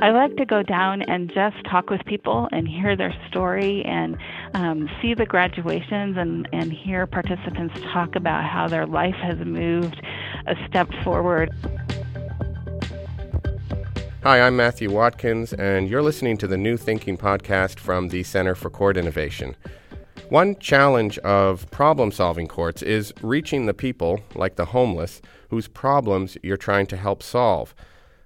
I like to go down and just talk with people and hear their story and um, see the graduations and, and hear participants talk about how their life has moved a step forward. Hi, I'm Matthew Watkins, and you're listening to the New Thinking podcast from the Center for Court Innovation. One challenge of problem solving courts is reaching the people, like the homeless, whose problems you're trying to help solve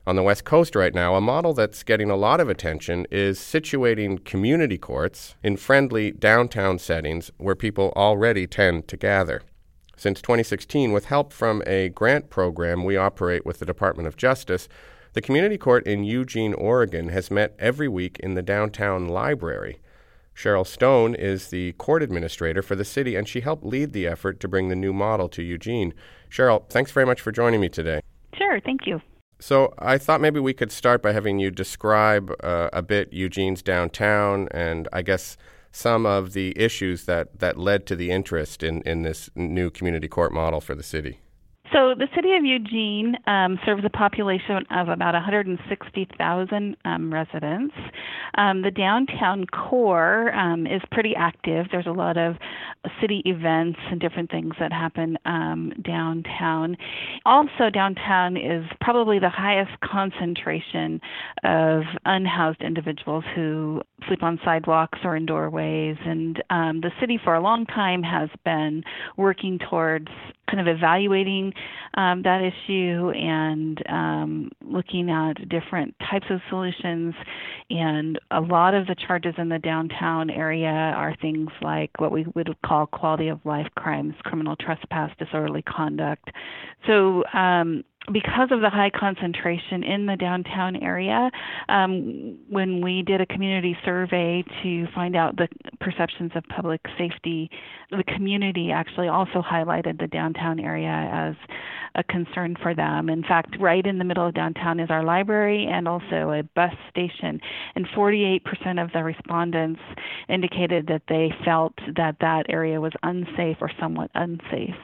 on the West Coast right now, a model that's getting a lot of attention is situating community courts in friendly downtown settings where people already tend to gather. Since 2016, with help from a grant program we operate with the Department of Justice, the community court in Eugene, Oregon has met every week in the downtown library. Cheryl Stone is the court administrator for the city, and she helped lead the effort to bring the new model to Eugene. Cheryl, thanks very much for joining me today. Sure, thank you. So I thought maybe we could start by having you describe uh, a bit Eugene's downtown and I guess some of the issues that, that led to the interest in, in this new community court model for the city. So the city of Eugene um, serves a population of about 160,000 um, residents. Um, the downtown core um, is pretty active. There's a lot of city events and different things that happen um, downtown. Also, downtown is probably the highest concentration of unhoused individuals who sleep on sidewalks or in doorways. And um, the city, for a long time, has been working towards kind of evaluating um, that issue and um, looking at different types of solutions. And a lot of the charges in the downtown area are things like what we would call quality of life crimes, criminal trespass, disorderly conduct. So um, because of the high concentration in the downtown area, um, when we did a community survey to find out the perceptions of public safety, the community actually also highlighted the downtown area as a concern for them. In fact, right in the middle of downtown is our library and also a bus station, and 48% of the respondents indicated that they felt that that area was unsafe or somewhat unsafe.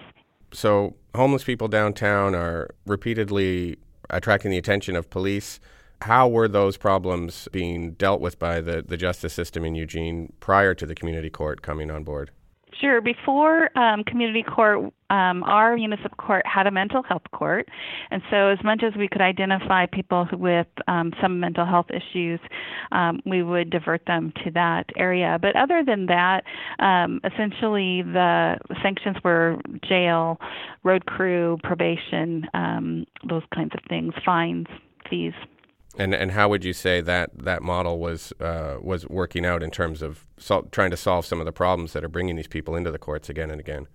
So, homeless people downtown are repeatedly attracting the attention of police. How were those problems being dealt with by the, the justice system in Eugene prior to the community court coming on board? Sure. Before um, community court, um, our municipal court had a mental health court, and so as much as we could identify people with um, some mental health issues, um, we would divert them to that area. But other than that, um, essentially the sanctions were jail, road crew, probation, um, those kinds of things, fines, fees. And and how would you say that that model was uh, was working out in terms of sol- trying to solve some of the problems that are bringing these people into the courts again and again?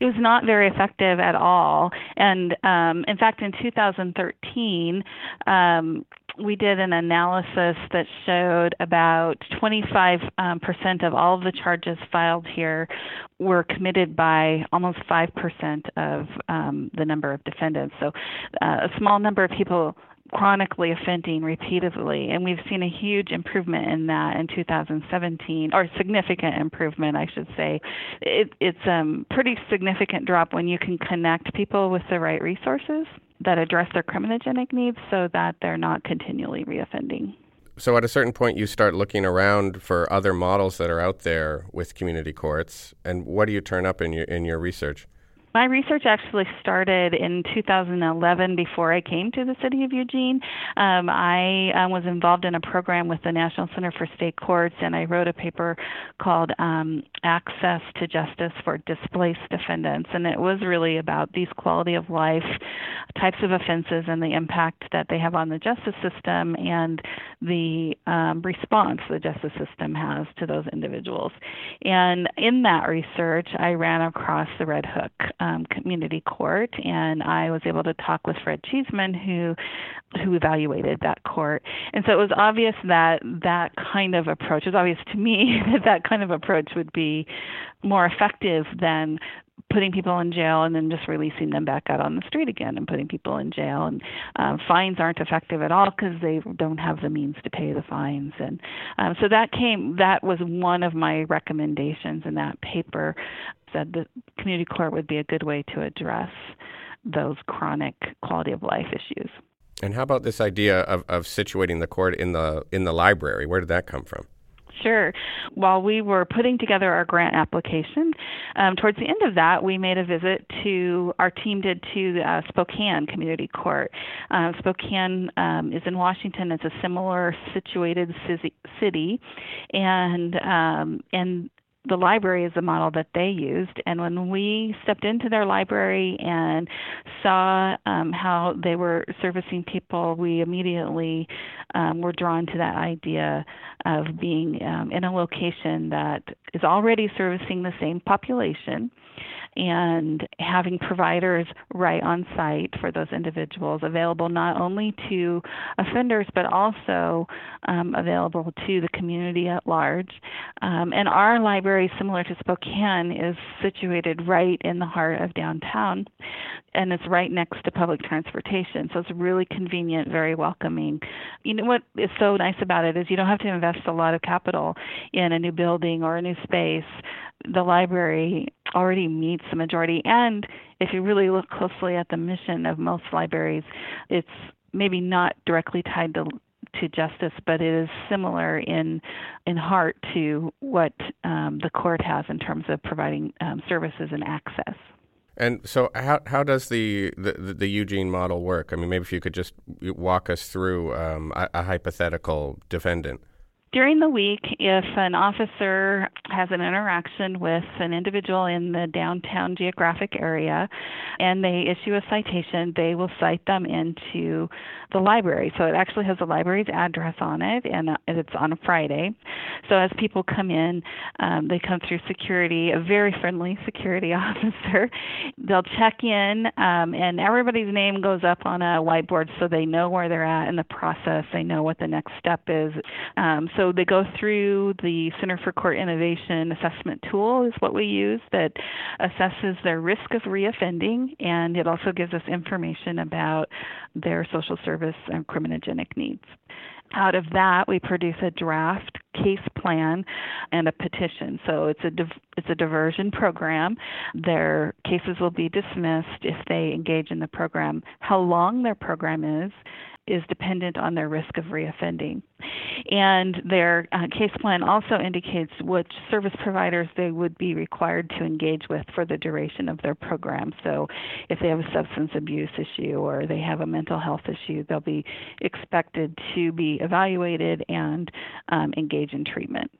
It was not very effective at all. And um, in fact, in 2013, um, we did an analysis that showed about 25% um, of all of the charges filed here were committed by almost 5% of um, the number of defendants. So uh, a small number of people chronically offending repeatedly and we've seen a huge improvement in that in 2017 or significant improvement I should say. It, it's a um, pretty significant drop when you can connect people with the right resources that address their criminogenic needs so that they're not continually reoffending. So at a certain point you start looking around for other models that are out there with community courts and what do you turn up in your in your research my research actually started in 2011 before I came to the city of Eugene. Um, I um, was involved in a program with the National Center for State Courts, and I wrote a paper called um, Access to Justice for Displaced Defendants. And it was really about these quality of life types of offenses and the impact that they have on the justice system and the um, response the justice system has to those individuals. And in that research, I ran across the Red Hook um, Community Court, and I was able to talk with Fred Cheesman, who who evaluated that court. And so it was obvious that that kind of approach it was obvious to me that that kind of approach would be more effective than putting people in jail and then just releasing them back out on the street again and putting people in jail and uh, fines aren't effective at all because they don't have the means to pay the fines and um, so that came that was one of my recommendations in that paper said the community court would be a good way to address those chronic quality of life issues. And how about this idea of, of situating the court in the in the library? Where did that come from? Sure. While we were putting together our grant application, um, towards the end of that, we made a visit to, our team did to uh, Spokane Community Court. Uh, Spokane um, is in Washington. It's a similar situated city, and um, and the library is the model that they used. And when we stepped into their library and saw um, how they were servicing people, we immediately um, were drawn to that idea of being um, in a location that is already servicing the same population and having providers right on site for those individuals available not only to offenders but also um, available to the community at large. Um, and our library, similar to Spokane, is situated right in the heart of downtown and it's right next to public transportation. So it's really convenient, very welcoming. You know what is so nice about it is you don't have to invest a lot of capital in a new building or a new space the library already meets the majority. And if you really look closely at the mission of most libraries, it's maybe not directly tied to to justice, but it is similar in in heart to what um, the court has in terms of providing um, services and access. And so, how how does the, the, the Eugene model work? I mean, maybe if you could just walk us through um, a, a hypothetical defendant. During the week, if an officer has an interaction with an individual in the downtown geographic area and they issue a citation, they will cite them into the library. So it actually has the library's address on it, and it's on a Friday. So as people come in, um, they come through security, a very friendly security officer. They'll check in, um, and everybody's name goes up on a whiteboard so they know where they're at in the process. They know what the next step is. Um, so they go through the Center for Court Innovation assessment tool is what we use that assesses their risk of reoffending, and it also gives us information about their social service and criminogenic needs. Out of that, we produce a draft case plan and a petition. So it's a div- it's a diversion program. Their cases will be dismissed if they engage in the program. How long their program is is dependent on their risk of reoffending. And their uh, case plan also indicates which service providers they would be required to engage with for the duration of their program. So if they have a substance abuse issue or they have a mental health issue, they'll be expected to be evaluated and um, engage in treatment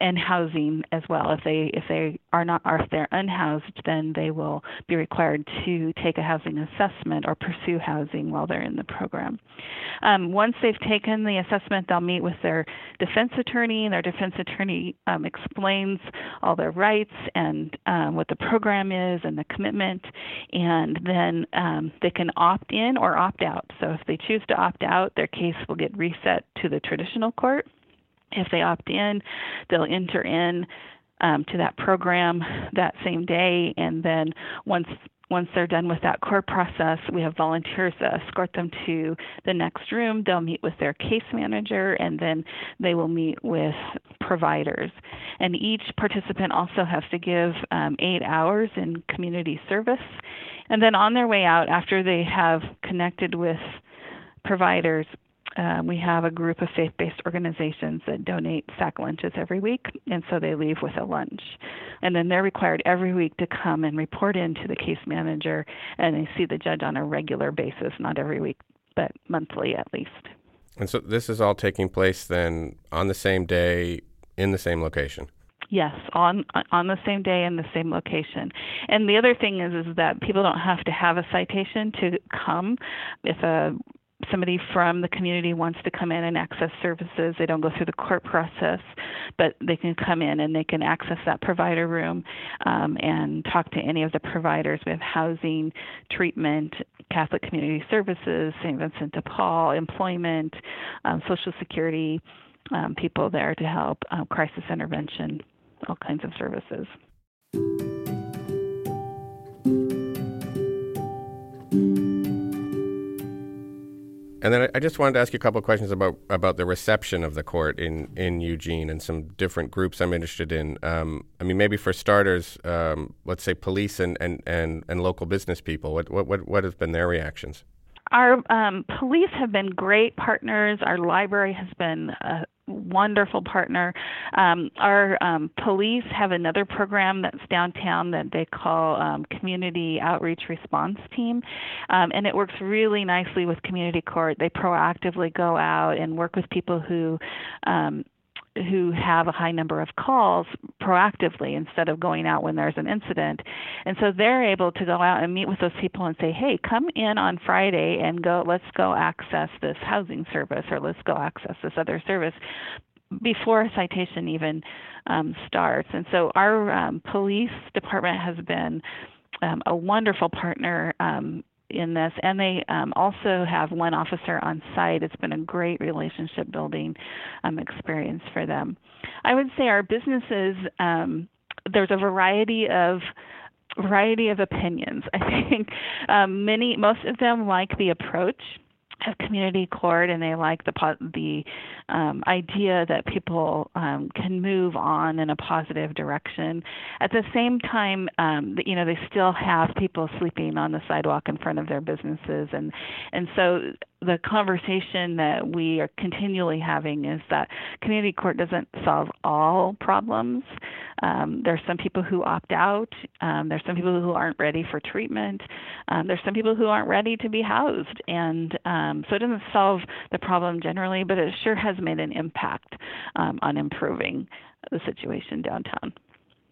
and housing as well. If they if they are not or if they're unhoused, then they will be required to take a housing assessment or pursue housing while they're in the program. Um, once they've taken the assessment, they'll meet with their defense attorney, and their defense attorney um, explains all their rights and um, what the program is and the commitment, and then um, they can opt in or opt out. So if they choose to opt out, their case will get reset to the traditional court if they opt in, they'll enter in um, to that program that same day, and then once once they're done with that court process, we have volunteers that escort them to the next room. They'll meet with their case manager and then they will meet with providers. And each participant also has to give um, eight hours in community service. And then on their way out, after they have connected with providers, uh, we have a group of faith based organizations that donate sack lunches every week, and so they leave with a lunch. And then they're required every week to come and report in to the case manager, and they see the judge on a regular basis, not every week, but monthly at least. And so this is all taking place then on the same day in the same location? Yes, on on the same day in the same location. And the other thing is is that people don't have to have a citation to come. If a somebody from the community wants to come in and access services, they don't go through the court process, but they can come in and they can access that provider room um, and talk to any of the providers. We have housing, treatment, Catholic Community Services, St. Vincent de Paul, employment, um, Social Security um, people there to help, uh, crisis intervention, all kinds of services. And then I just wanted to ask you a couple of questions about about the reception of the court in, in Eugene and some different groups I'm interested in. Um, I mean, maybe for starters, um, let's say police and, and, and, and local business people. What, what what what have been their reactions? Our um, police have been great partners. Our library has been wonderful partner. Um, our um, police have another program that's downtown that they call um, Community Outreach Response Team, um, and it works really nicely with Community Court. They proactively go out and work with people who um, who have a high number of calls proactively instead of going out when there's an incident. And so they're able to go out and meet with those people and say, "Hey, come in on Friday and go let's go access this housing service or let's go access this other service." Before a citation even um, starts, and so our um, police department has been um, a wonderful partner um, in this, and they um, also have one officer on site. It's been a great relationship building um, experience for them. I would say our businesses. Um, there's a variety of variety of opinions. I think um, many, most of them like the approach of community court and they like the the um, idea that people um, can move on in a positive direction. At the same time, um, you know, they still have people sleeping on the sidewalk in front of their businesses, and and so the conversation that we are continually having is that community court doesn't solve all problems. Um, there's some people who opt out. Um, there's some people who aren't ready for treatment. Um, there's some people who aren't ready to be housed, and um, so it doesn't solve the problem generally, but it sure has made an impact um, on improving the situation downtown.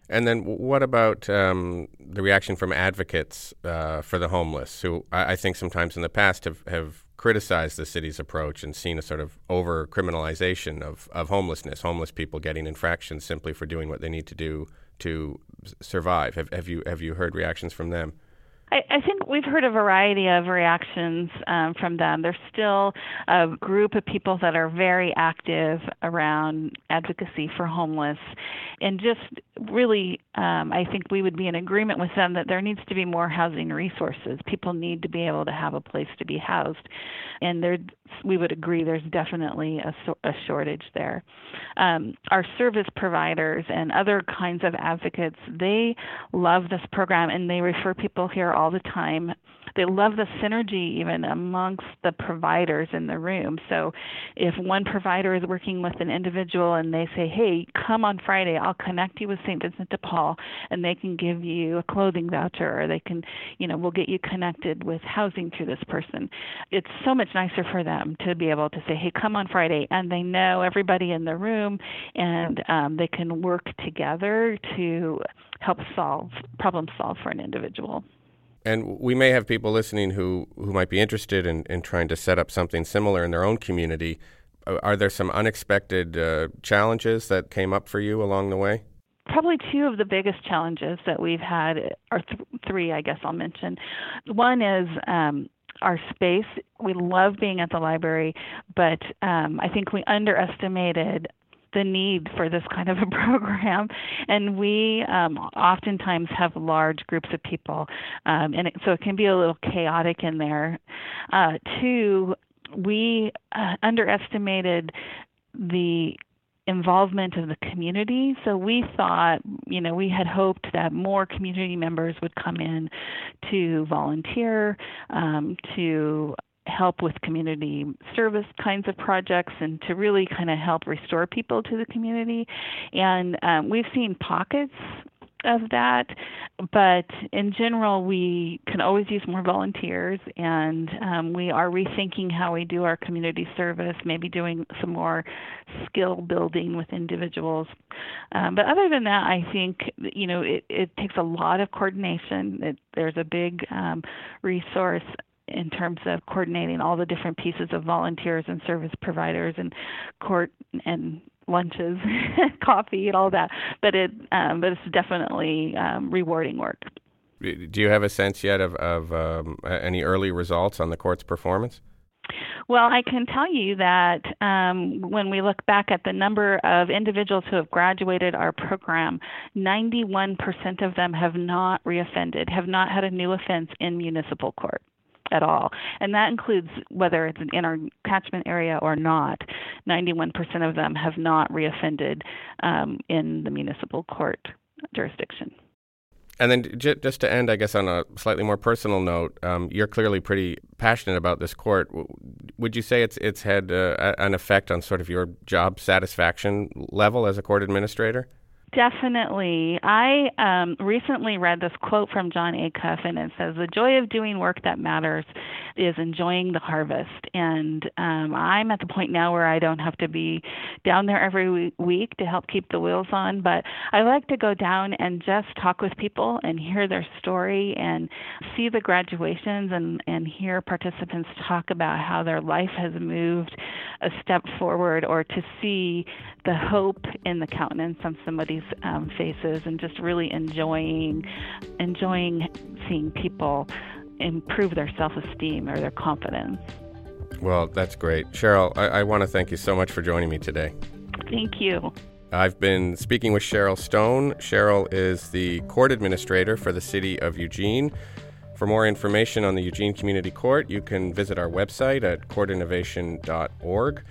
And then, what about um, the reaction from advocates uh, for the homeless, who I, I, think sometimes in the past have, have criticized the city's approach and seen a sort of over criminalization of, of homelessness, homeless people getting infractions simply for doing what they need to do to survive? Have, have you have you heard reactions from them? I, I think we've heard a variety of reactions um, from them. There's still a group of people that are very active around advocacy for homeless, and just really, um, I think we would be in agreement with them that there needs to be more housing resources. People need to be able to have a place to be housed, and there, we would agree there's definitely a, a shortage there. Um, our service providers and other kinds of advocates, they love this program, and they refer people here all the time. They love the synergy even amongst the providers in the room. So if one provider is working with an individual and they say, "Hey, come on Friday, I'll connect you with St. Vincent de Paul," and they can give you a clothing voucher or they can, you know, we'll get you connected with housing through this person. It's so much nicer for them to be able to say, "Hey, come on Friday," and they know everybody in the room and um, they can work together to help solve problem solve for an individual. And we may have people listening who, who might be interested in, in trying to set up something similar in their own community. Are there some unexpected uh, challenges that came up for you along the way? Probably two of the biggest challenges that we've had are th- three, I guess I'll mention. One is um, our space. We love being at the library, but um, I think we underestimated the need for this kind of a program. And we um, oftentimes have large groups of people, um, and it, so it can be a little chaotic in there. Uh, two, we uh, underestimated the involvement of the community. So we thought, you know, we had hoped that more community members would come in to volunteer, um, to help with community service kinds of projects and to really kind of help restore people to the community. And um, we've seen pockets of that, but in general, we can always use more volunteers, and um, we are rethinking how we do our community service, maybe doing some more skill building with individuals. Um, but other than that, I think you know it, it takes a lot of coordination. It, there's a big um, resource in terms of coordinating all the different pieces of volunteers and service providers and court and lunches, coffee, and all that. But it, um, but it's definitely um, rewarding work. Do you have a sense yet of, of um, any early results on the court's performance? Well, I can tell you that um, when we look back at the number of individuals who have graduated our program, 91% of them have not reoffended, have not had a new offense in municipal court at all. And that includes whether it's in our catchment area or not. 91% of them have not reoffended um, in the municipal court jurisdiction. And then j- just to end, I guess, on a slightly more personal note, um, you're clearly pretty passionate about this court. Would you say it's it's had uh, an effect on sort of your job satisfaction level as a court administrator? Definitely. I um, recently read this quote from Jon Acuff, and it says, The joy of doing work that matters is enjoying the harvest. And um, I'm at the point now where I don't have to be down there every week to help keep the wheels on, but I like to go down and just talk with people and hear their story and see the graduations and, and hear participants talk about how their life has moved a step forward or to see the hope in the countenance on somebody's um, faces and just really enjoying enjoying seeing people improve their self-esteem or their confidence. Well, that's great, Cheryl. I, I want to thank you so much for joining me today. Thank you. I've been speaking with Cheryl Stone. Cheryl is the court administrator for the city of Eugene. For more information on the Eugene Community Court, you can visit our website at courtinnovation.org.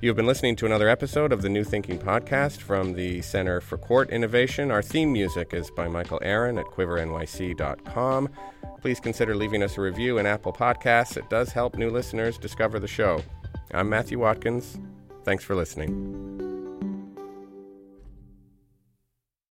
You've been listening to another episode of the New Thinking podcast from the Center for Court Innovation. Our theme music is by Michael Aaron at quivernyc.com. Please consider leaving us a review in Apple Podcasts. It does help new listeners discover the show. I'm Matthew Watkins. Thanks for listening.